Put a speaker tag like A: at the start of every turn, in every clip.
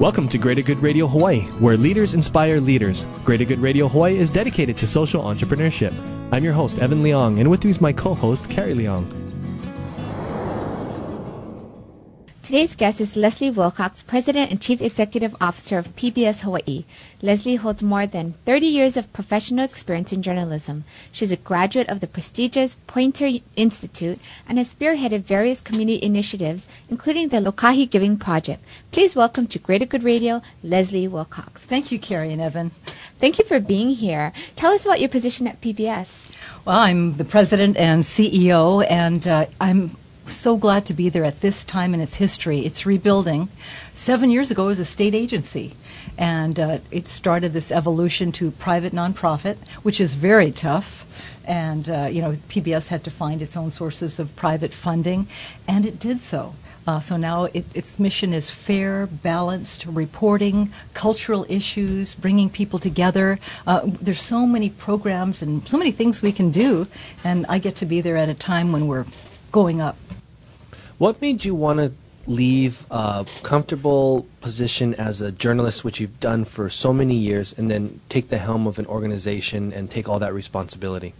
A: Welcome to Greater Good Radio Hawaii, where leaders inspire leaders. Greater Good Radio Hawaii is dedicated to social entrepreneurship. I'm your host, Evan Leong, and with me is my co host, Carrie Leong.
B: Today's guest is Leslie Wilcox, President and Chief Executive Officer of PBS Hawaii. Leslie holds more than 30 years of professional experience in journalism. She's a graduate of the prestigious Poynter Institute and has spearheaded various community initiatives, including the Lokahi Giving Project. Please welcome to Greater Good Radio, Leslie Wilcox.
C: Thank you, Carrie and Evan.
B: Thank you for being here. Tell us about your position at PBS.
C: Well, I'm the president and CEO, and uh, I'm so glad to be there at this time in its history. It's rebuilding. Seven years ago, it was a state agency, and uh, it started this evolution to private nonprofit, which is very tough. And uh, you know, PBS had to find its own sources of private funding, and it did so. Uh, so now it, its mission is fair, balanced reporting, cultural issues, bringing people together. Uh, there's so many programs and so many things we can do, and I get to be there at a time when we're going up.
D: What made you want to leave a comfortable position as a journalist, which you've done for so many years, and then take the helm of an organization and take all that responsibility?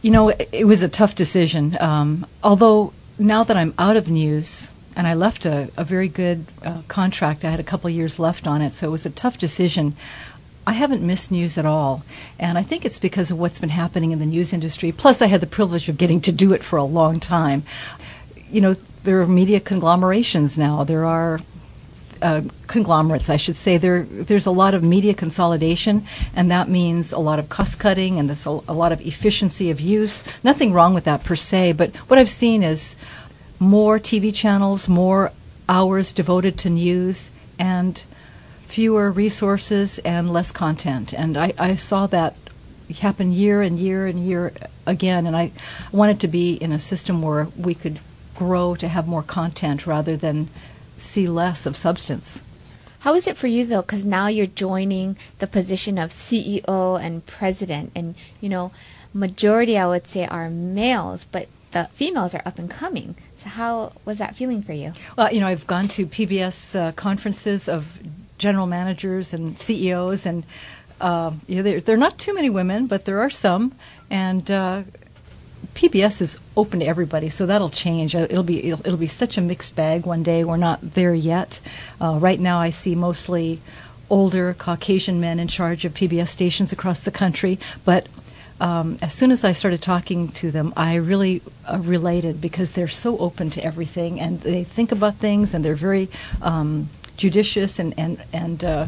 C: You know, it was a tough decision. Um, although now that I'm out of news, and I left a, a very good uh, contract, I had a couple years left on it, so it was a tough decision. I haven't missed news at all. And I think it's because of what's been happening in the news industry. Plus, I had the privilege of getting to do it for a long time. You know, there are media conglomerations now. There are uh, conglomerates, I should say. There, there's a lot of media consolidation, and that means a lot of cost cutting and there's a, a lot of efficiency of use. Nothing wrong with that per se, but what I've seen is more TV channels, more hours devoted to news, and fewer resources and less content. And I, I saw that happen year and year and year again, and I wanted to be in a system where we could grow to have more content rather than see less of substance.
B: How is it for you though? Because now you're joining the position of CEO and president, and you know, majority I would say are males, but the females are up and coming. So how was that feeling for you?
C: Well, you know, I've gone to PBS uh, conferences of general managers and CEOs, and uh, yeah, there, there, are not too many women, but there are some, and uh, PBS is open to everybody, so that'll change. Uh, it'll be it'll, it'll, be such a mixed bag one day. We're not there yet. Uh, right now, I see mostly older Caucasian men in charge of PBS stations across the country. But um, as soon as I started talking to them, I really uh, related because they're so open to everything and they think about things and they're very um, judicious and and and. Uh,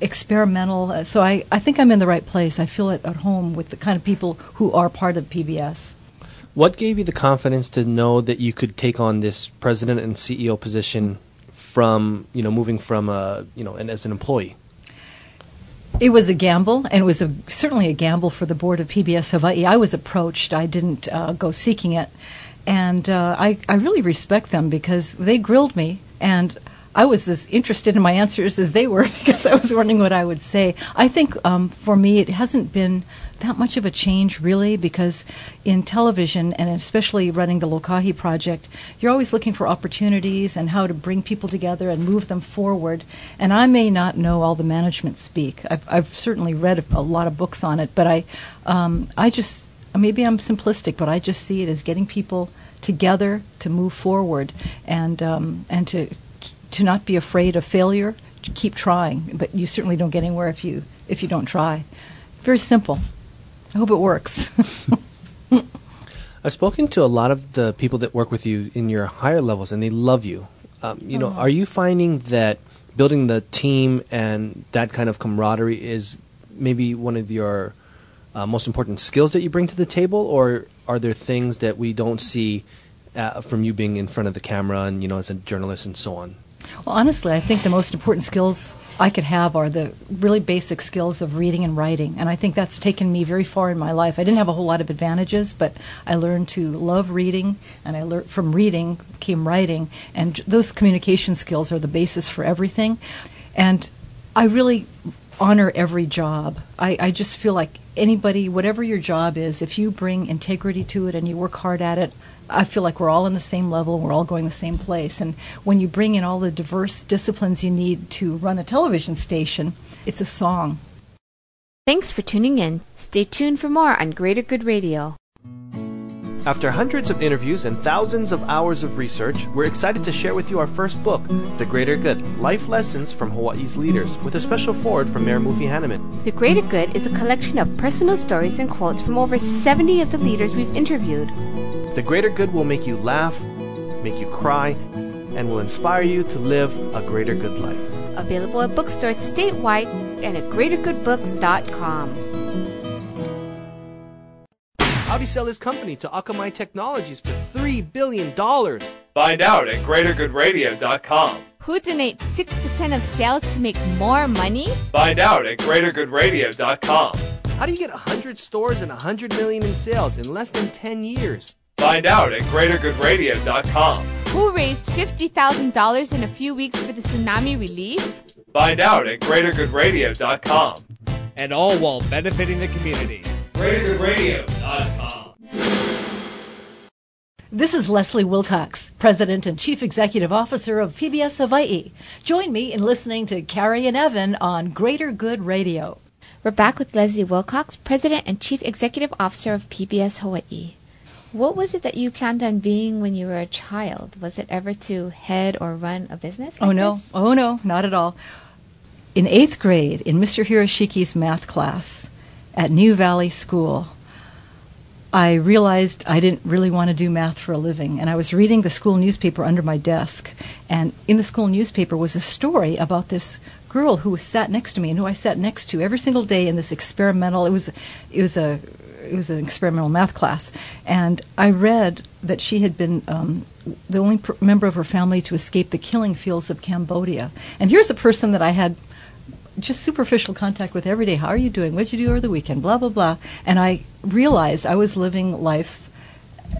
C: experimental. Uh, so I, I think I'm in the right place. I feel it at home with the kind of people who are part of PBS.
D: What gave you the confidence to know that you could take on this president and CEO position from, you know, moving from a, you know, and as an employee?
C: It was a gamble, and it was a, certainly a gamble for the board of PBS Hawaii. I was approached. I didn't uh, go seeking it, and uh, I, I really respect them because they grilled me, and I was as interested in my answers as they were because I was wondering what I would say. I think um, for me, it hasn't been that much of a change really because in television and especially running the Lokahi project, you're always looking for opportunities and how to bring people together and move them forward. And I may not know all the management speak. I've, I've certainly read a, lot of books on it, but I, um, I just maybe I'm simplistic, but I just see it as getting people together to move forward and um, and to to not be afraid of failure, to keep trying. But you certainly don't get anywhere if you if you don't try. Very simple. I hope it works.
D: I've spoken to a lot of the people that work with you in your higher levels, and they love you. Um, you know, are you finding that building the team and that kind of camaraderie is maybe one of your uh, most important skills that you bring to the table, or are there things that we don't see uh, from you being in front of the camera and you know as a journalist and so on?
C: Well, honestly, I think the most important skills I could have are the really basic skills of reading and writing. And I think that's taken me very far in my life. I didn't have a whole lot of advantages, but I learned to love reading, and I learned from reading came writing. And those communication skills are the basis for everything. And I really honor every job. I, I just feel like anybody, whatever your job is, if you bring integrity to it and you work hard at it, I feel like we're all on the same level, we're all going the same place. And when you bring in all the diverse disciplines you need to run a television station, it's a song.
B: Thanks for tuning in. Stay tuned for more on Greater Good Radio.
D: After hundreds of interviews and thousands of hours of research, we're excited to share with you our first book, The Greater Good Life Lessons from Hawaii's Leaders, with a special foreword from Mayor Mufi Hannemann.
B: The Greater Good is a collection of personal stories and quotes from over 70 of the leaders we've interviewed.
D: The Greater Good will make you laugh, make you cry, and will inspire you to live a greater good life.
B: Available at bookstores statewide and at greatergoodbooks.com.
D: How'd he sell his company to Akamai Technologies for $3 billion?
E: Find out at greatergoodradio.com.
B: Who donates 6% of sales to make more money?
E: Find out at greatergoodradio.com.
D: How do you get 100 stores and 100 million in sales in less than 10 years?
E: Find out at greatergoodradio.com.
B: Who raised $50,000 in a few weeks for the tsunami relief?
E: Find out at greatergoodradio.com.
A: And all while benefiting the community.
E: greatergoodradio.com.
C: This is Leslie Wilcox, President and Chief Executive Officer of PBS Hawaii. Join me in listening to Carrie and Evan on Greater Good Radio.
B: We're back with Leslie Wilcox, President and Chief Executive Officer of PBS Hawaii. What was it that you planned on being when you were a child? Was it ever to head or run a business?
C: Oh no,
B: this?
C: oh no, not at all. In eighth grade, in Mr. Hiroshiki's math class at Niu Valley School, I realized I didn't really want to do math for a living. And I was reading the school newspaper under my desk. And in the school newspaper was a story about this girl who was sat next to me and who I sat next to every single day in this experimental, it was, it was a, it was an experimental math class. And I read that she had been um, the only pr- member of her family to escape the killing fields of Cambodia. And here's a person that I had just superficial contact with every day. How are you doing? What did you do over the weekend? Blah, blah, blah. And I realized I was living life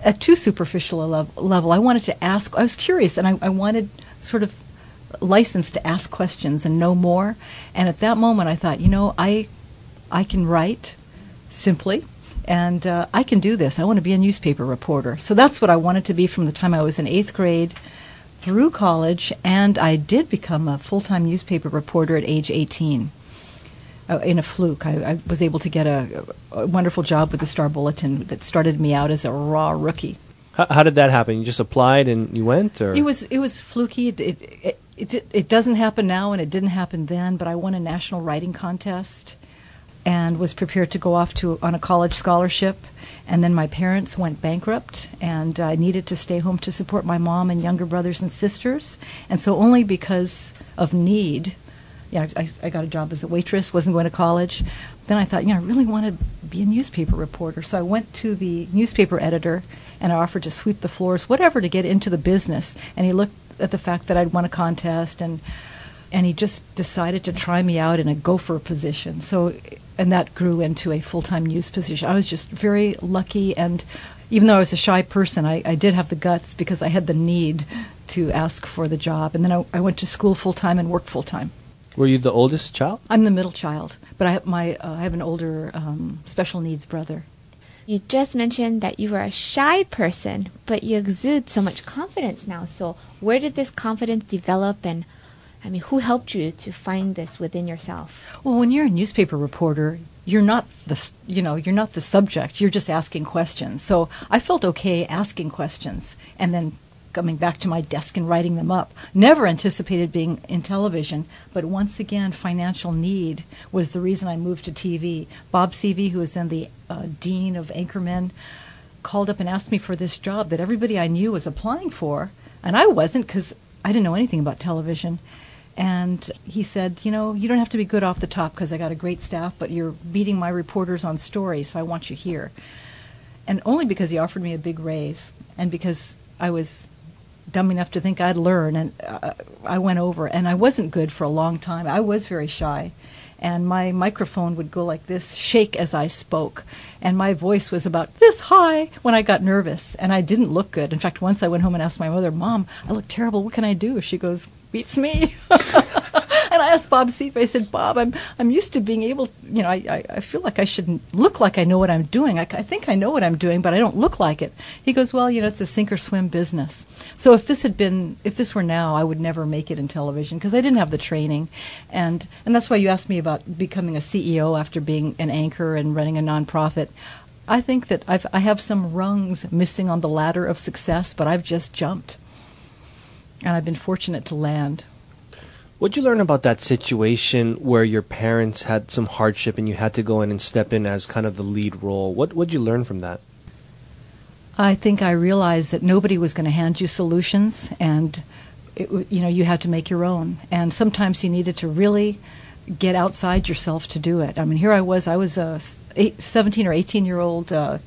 C: at too superficial a lev- level. I wanted to ask, I was curious, and I, I wanted sort of license to ask questions and know more. And at that moment, I thought, you know, I, I can write simply. And uh, I can do this. I want to be a newspaper reporter. So that's what I wanted to be from the time I was in eighth grade through college, and I did become a full time newspaper reporter at age 18. Uh, in a fluke, I, I was able to get a, a wonderful job with the Star Bulletin that started me out as a raw rookie.
D: How, how did that happen? You just applied and you went, or
C: It was it was fluky. It it, it it it doesn't happen now, and it didn't happen then. But I won a national writing contest, and was prepared to go off to on a college scholarship. And then my parents went bankrupt, and I needed to stay home to support my mom and younger brothers and sisters. And so only because of need, know, I, I got a job as a waitress, wasn't going to college. Then I thought, you know, I really want to be a newspaper reporter. So I went to the newspaper editor and I offered to sweep the floors, whatever, to get into the business. And he looked at the fact that I'd won a contest and and he just decided to try me out in a gopher position. So, and that grew into a full time news position. I was just very lucky, and even though I was a shy person, I, I did have the guts because I had the need to ask for the job. And then I, I went to school full time and worked full time.
D: were you the oldest child?
C: I'm the middle child, but I have my uh, I have an older um, special needs brother.
B: You just mentioned that you were a shy person, but you exude so much confidence now. So, where did this confidence develop, and I mean, who helped you to find this within yourself?
C: Well, when you're a newspaper reporter, you're not the you know you're not the subject. You're just asking questions. So I felt okay asking questions, and then coming back to my desk and writing them up. Never anticipated being in television, but once again, financial need was the reason I moved to TV. Bob Sevey, who was then the uh, dean of Anchorman, called up and asked me for this job that everybody I knew was applying for, and I wasn't because I didn't know anything about television. And he said, You know, you don't have to be good off the top because I got a great staff, but you're beating my reporters on stories, so I want you here. And only because he offered me a big raise and because I was dumb enough to think I'd learn, and uh, I went over, and I wasn't good for a long time. I was very shy, and my microphone would go like this, shake as I spoke, and my voice was about this high when I got nervous, and I didn't look good. In fact, once I went home and asked my mother, "Mom, I look terrible. What can I do?" She goes, "Beats me." I asked Bob Sevey, I said, Bob, I'm, I'm used to being able, to, you know, I, I, I feel like I shouldn't look like I know what I'm doing. I, I think I know what I'm doing, but I don't look like it. He goes, well, you know, it's a sink or swim business. So if this had been, if this were now, I would never make it in television because I didn't have the training. And, and that's why you asked me about becoming a CEO after being an anchor and running a nonprofit. I think that I've, I have some rungs missing on the ladder of success, but I've just jumped. And I've been fortunate to land.
D: What'd you learn about that situation where your parents had some hardship and you had to go in and step in as kind of the lead role? What what'd you learn from that?
C: I think I realized that nobody was going to hand you solutions, and it, you know you had to make your own. And sometimes you needed to really get outside yourself to do it. I mean, here I was. I was a eight, 17 or 18 year old uh,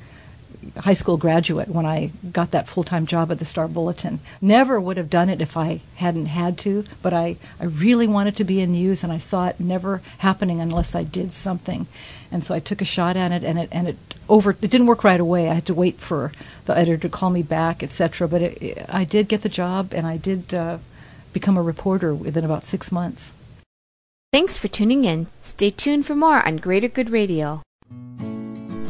C: high school graduate when I got that full time job at the Star Bulletin. Never would have done it if I hadn't had to, but I, I really wanted to be in news and I saw it never happening unless I did something. And so I took a shot at it and it and it over it didn't work right away. I had to wait for the editor to call me back, etc. But it, it, I did get the job and I did uh, become a reporter within about six months.
B: Thanks for tuning in. Stay tuned for more on Greater Good Radio.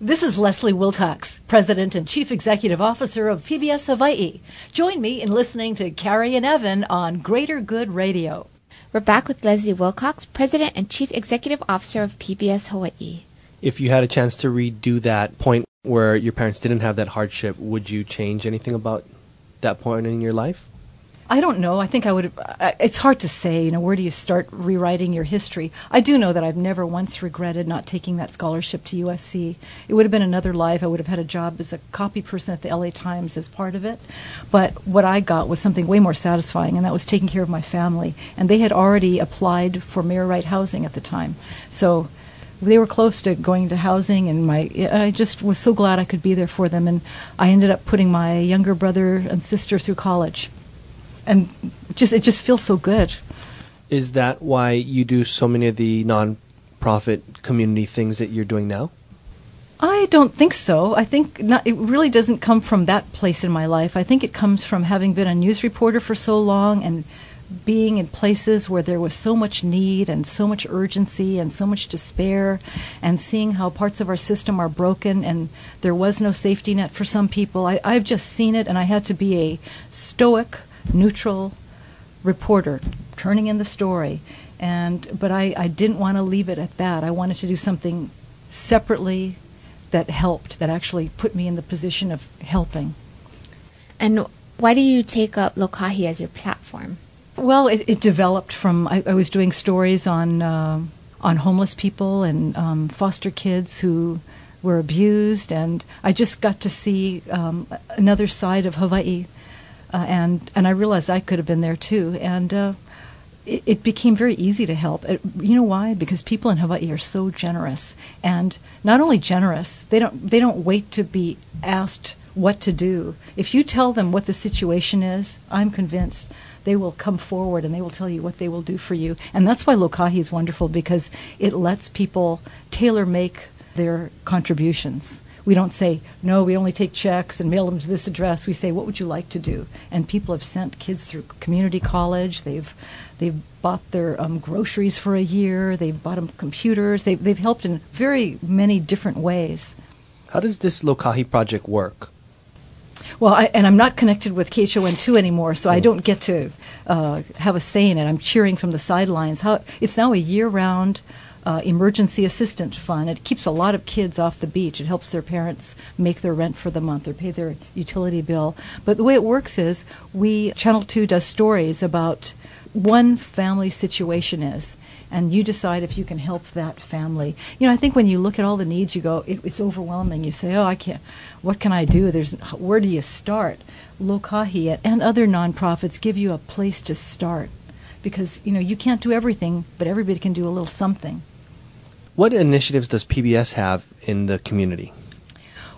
C: This is Leslie Wilcox, President and Chief Executive Officer of PBS Hawaii. Join me in listening to Carrie and Evan on Greater Good Radio.
B: We're back with Leslie Wilcox, President and Chief Executive Officer of PBS Hawaii.
D: If you had a chance to redo that point where your parents didn't have that hardship, would you change anything about that point in your life?
C: I don't know. I think I would. It's hard to say. You know, where do you start rewriting your history? I do know that I've never once regretted not taking that scholarship to USC. It would have been another life. I would have had a job as a copy person at the LA Times as part of it. But what I got was something way more satisfying, and that was taking care of my family. And they had already applied for Mayor Wright housing at the time, so they were close to going to housing and my I just was so glad I could be there for them and I ended up putting my younger brother and sister through college and just it just feels so good.
D: Is that why you do so many of the non-profit community things that you're doing now?
C: I don't think so. I think not, it really doesn't come from that place in my life. I think it comes from having been a news reporter for so long and being in places where there was so much need and so much urgency and so much despair and seeing how parts of our system are broken and there was no safety net for some people. I, I've just seen it and I had to be a stoic neutral reporter turning in the story. And but I, I didn't want to leave it at that. I wanted to do something separately that helped that actually put me in the position of helping.
B: And why do you take up lokahi as your platform?
C: Well it, it developed from I, I, was doing stories on uh, on homeless people and um, foster kids who were abused. And i just got to see um, another side of hawaii uh, and and I realized I could have been there too, and uh, it, it, became very easy to help. It, you know why? Because people in Hawaii are so generous, and not only generous, they don't they don't wait to be asked what to do. If you tell them what the situation is, I'm convinced they will come forward and they will tell you what they will do for you. And that's why Lokahi is wonderful because it lets people tailor make their contributions We don't say, no, we only take checks and mail them to this address. We say, what would you like to do? And people have sent kids through community college. They've, they've bought their um, groceries for a year. They've bought them computers. They've, they've helped in very many different ways.
D: How does this Lokahi project work?
C: Well, I, and I'm not connected with KHON2 anymore, so I don't get to uh, have a say in it. I'm cheering from the sidelines. How it's now a year-round uh, emergency assistance fund. It keeps a lot of kids off the beach. It helps their parents make their rent for the month or pay their utility bill. But the way it works is we Channel 2 does stories about one family situation is and you decide if you can help that family. You know, I think when you look at all the needs, you go, it, it's overwhelming. You say, oh, I can't, what can I do? There's, where do you start? Lokahi and other nonprofits give you a place to start because, you know, you can't do everything, but everybody can do a little something.
D: What initiatives does PBS have in the community?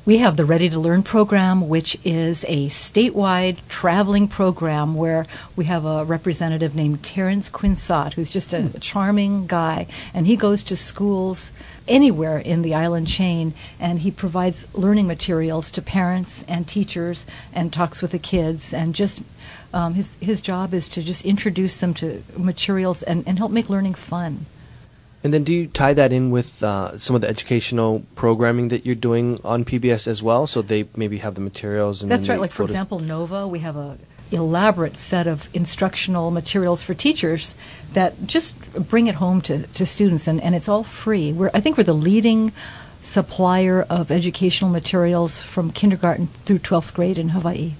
C: We have the Ready to Learn program, which is a statewide traveling program where we have a representative named Terrence Quinsat, who's just a hmm. charming guy, and he goes to schools anywhere in the island chain and he provides learning materials to parents and teachers and talks with the kids and just um, his his job is to just introduce them to materials and, and help make learning fun.
D: And then do you tie that in with uh, some of the educational programming that you're doing on PBS as well? So they maybe have the materials. And
C: That's right. Like for example, Nova, we have a elaborate set of instructional materials for teachers that just bring it home to, to students, and, and it's all free. We're, I think we're the leading supplier of educational materials from kindergarten through 12th grade in Hawaii.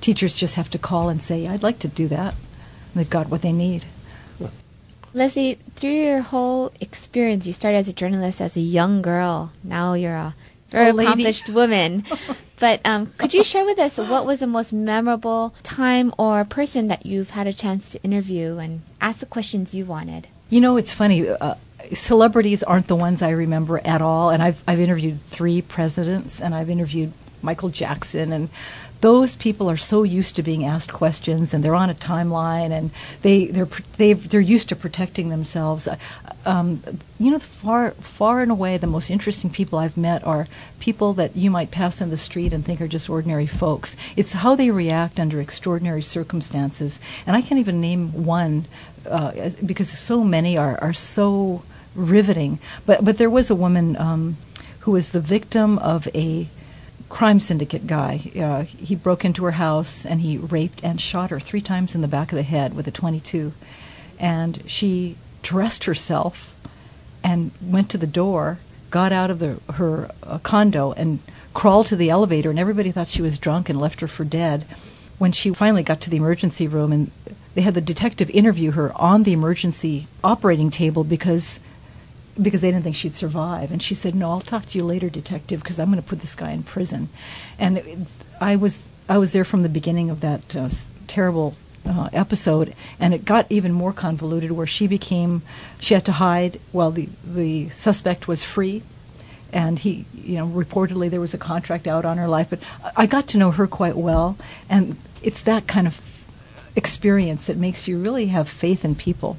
C: Teachers just have to call and say, I'd like to do that. And they've got what they need.
B: Leslie, through your whole experience, you started as a journalist as a young girl. Now you're a very oh, accomplished woman. but um, could you share with us what was the most memorable time or person that you've had a chance to interview and ask the questions you wanted?
C: You know, it's funny. Uh, celebrities aren't the ones I remember at all. And I've, I've interviewed three presidents, and I've interviewed Michael Jackson and those people are so used to being asked questions and they're on a timeline and they they're they they're used to protecting themselves. Uh, um, you know, far far and away the most interesting people I've met are people that you might pass in the street and think are just ordinary folks. It's how they react under extraordinary circumstances, and I can't even name one uh, because so many are are so riveting. But but there was a woman um, who was the victim of a crime syndicate guy. Uh, he broke into her house and he raped and shot her three times in the back of the head with a 22. And she dressed herself and went to the door, got out of the, her uh, condo, and crawled to the elevator. And everybody thought she was drunk and left her for dead. When she finally got to the emergency room, and they had the detective interview her on the emergency operating table because because they didn't think she'd survive. And she said, "No, I'll talk to you later, detective, because I'm going to put this guy in prison." And it, I was I was there from the beginning of that uh, terrible uh, episode, and it got even more convoluted, where she became she had to hide while the the suspect was free. And he, you know, reportedly there was a contract out on her life, but I got to know her quite well, and it's that kind of experience that makes you really have faith in people.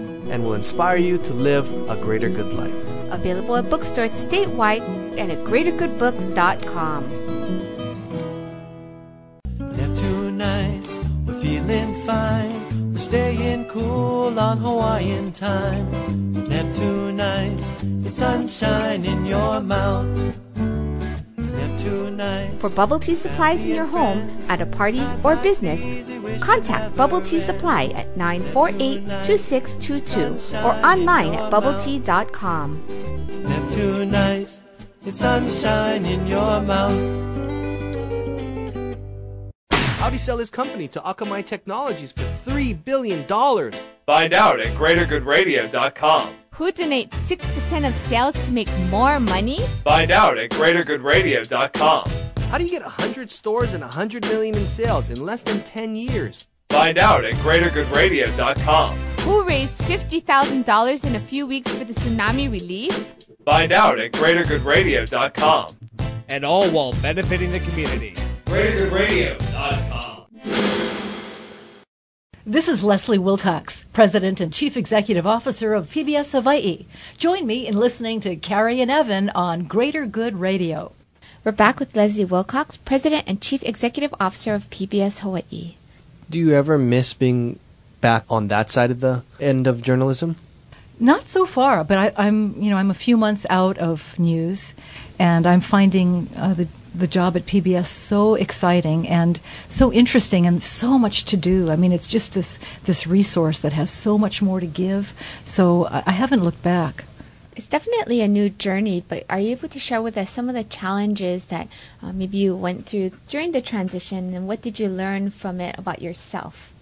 D: and will inspire you to live a greater good life.
B: Available at bookstores statewide and at greatergoodbooks.com.
F: Neptune nights, we're feeling fine. We're staying cool on Hawaiian time. Neptune nights, it's sunshine in your mouth.
B: For bubble tea supplies in your home, at a party, or business, contact Bubble Tea Supply at 948 2622 or online at bubbletea.com.
F: Neptune Ice, it's sunshine in your mouth.
D: How'd he sell his company to Akamai Technologies for $3 billion?
E: Find out at greatergoodradio.com.
B: Who donates 6% of sales to make more money?
E: Find out at greatergoodradio.com.
D: How do you get 100 stores and 100 million in sales in less than 10 years?
E: Find out at greatergoodradio.com.
B: Who raised $50,000 in a few weeks for the tsunami relief?
E: Find out at greatergoodradio.com.
A: And all while benefiting the community.
E: greatergoodradio.com.
C: This is Leslie Wilcox, President and Chief Executive Officer of PBS Hawaii. Join me in listening to Carrie and Evan on Greater Good Radio.
B: We're back with Leslie Wilcox, President and Chief Executive Officer of PBS Hawaii.
D: Do you ever miss being back on that side of the end of journalism?
C: Not so far, but I, I'm you know I'm a few months out of news, and I'm finding uh, the the job at PBS so exciting and so interesting and so much to do. I mean, it's just this this resource that has so much more to give. So I, I haven't looked back.
B: It's definitely a new journey, but are you able to share with us some of the challenges that uh, maybe you went through during the transition and what did you learn from it about yourself?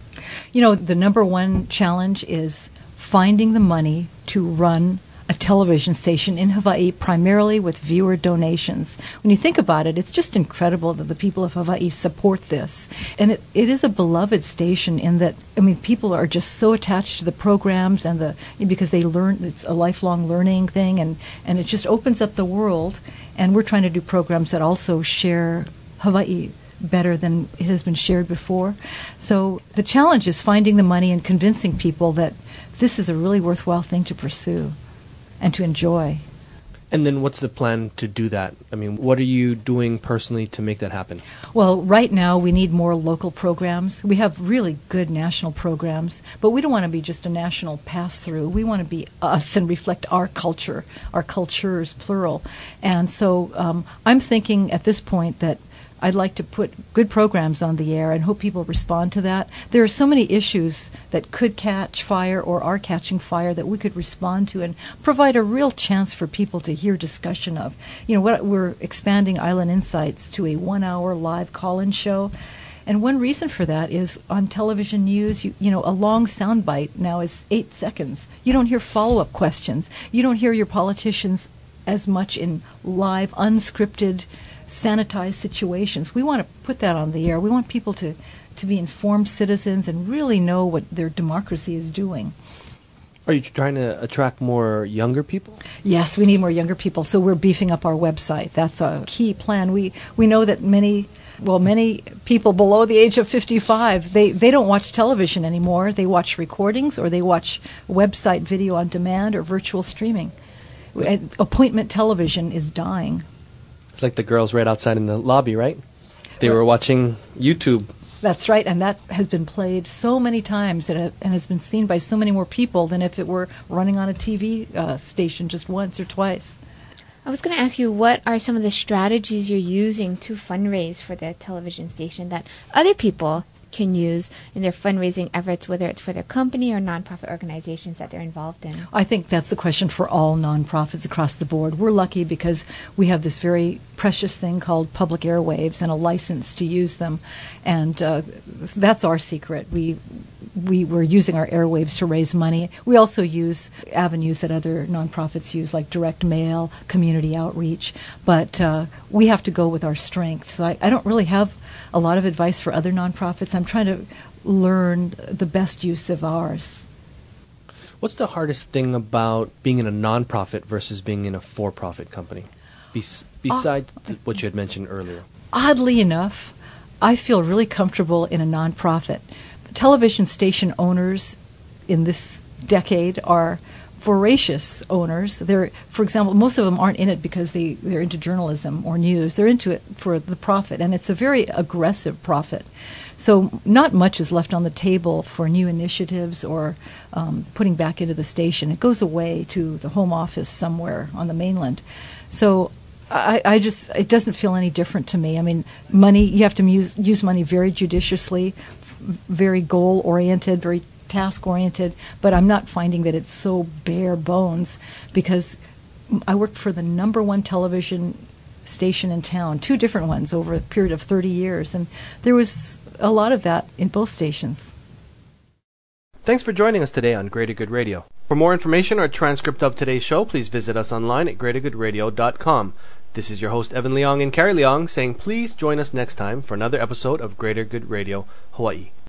C: You know, the number one challenge is finding the money to run a television station in Hawaii primarily with viewer donations. When you think about it, it's just incredible that the people of Hawaii support this. And it, it is a beloved station in that, I mean, people are just so attached to the programs and the, because they learn, it's a lifelong learning thing and, and it just opens up the world. And we're trying to do programs that also share Hawaii better than it has been shared before. So the challenge is finding the money and convincing people that this is a really worthwhile thing to pursue and to enjoy.
D: And then what's the plan to do that? I mean, what are you doing personally to make that happen?
C: Well, right now we need more local programs. We have really good national programs, but we don't want to be just a national pass through. We want to be us and reflect our culture, our cultures, plural. And so um, I'm thinking at this point that I'd like to put good programs on the air and hope people respond to that. There are so many issues that could catch fire or are catching fire that we could respond to and provide a real chance for people to hear discussion of. You know, what we're expanding Island Insights to a one-hour live call-in show. And one reason for that is on television news, you, you know, a long soundbite now is eight seconds. You don't hear follow up questions. You don't hear your politicians as much in live, unscripted sanitized situations. We want to put that on the air. We want people to, to be informed citizens and really know what their democracy is doing.
D: Are you trying to attract more younger people?
C: Yes, we need more younger people, so we're beefing up our website. That's a key plan. We we know that many well, many people below the age of 55, they, they don't watch television anymore. They watch recordings or they watch website video on demand or virtual streaming. Appointment television is dying.
D: It's like the girls right outside in the lobby, right? They were watching YouTube.
C: That's right, and that has been played so many times and, and has been seen by so many more people than if it were running on a TV uh, station just once or twice.
B: I was going to ask you what are some of the strategies you're using to fundraise for the television station that other people can use in their fundraising efforts, whether it's for their company or nonprofit organizations that they're involved in?
C: I think that's the question for all nonprofits across the board. We're lucky because we have this very precious thing called public airwaves and a license to use them, and uh, that's our secret. We we were using our airwaves to raise money. We also use avenues that other nonprofits use, like direct mail, community outreach. But uh, we have to go with our strength. So I, I don't really have a lot of advice for other nonprofits. I'm trying to learn the best use of ours.
D: What's the hardest thing about being in a nonprofit versus being in a for-profit company, Bes- besides uh, what you had mentioned earlier?
C: Oddly enough, I feel really comfortable in a nonprofit. Television station owners in this decade are voracious owners. They're, for example, most of them aren't in it because they, they're into journalism or news. They're into it for the profit, and it's a very aggressive profit. So not much is left on the table for new initiatives or um, putting back into the station. It goes away to the home office somewhere on the mainland. So I, I, just it doesn't feel any different to me. I mean, money you have to use use money very judiciously, f- very goal oriented, very task oriented, but I'm not finding that it's so bare bones because I worked for the number one television station in town, two different ones over a period of 30 years, and there was a lot of that in both stations.
D: Thanks for joining us today on Greater Good Radio. For more information or a transcript of today's show, please visit us online at greatergoodradio.com. This is your host, Evan Leong and Carrie Leong, saying please join us next time for another episode of Greater Good Radio Hawaii.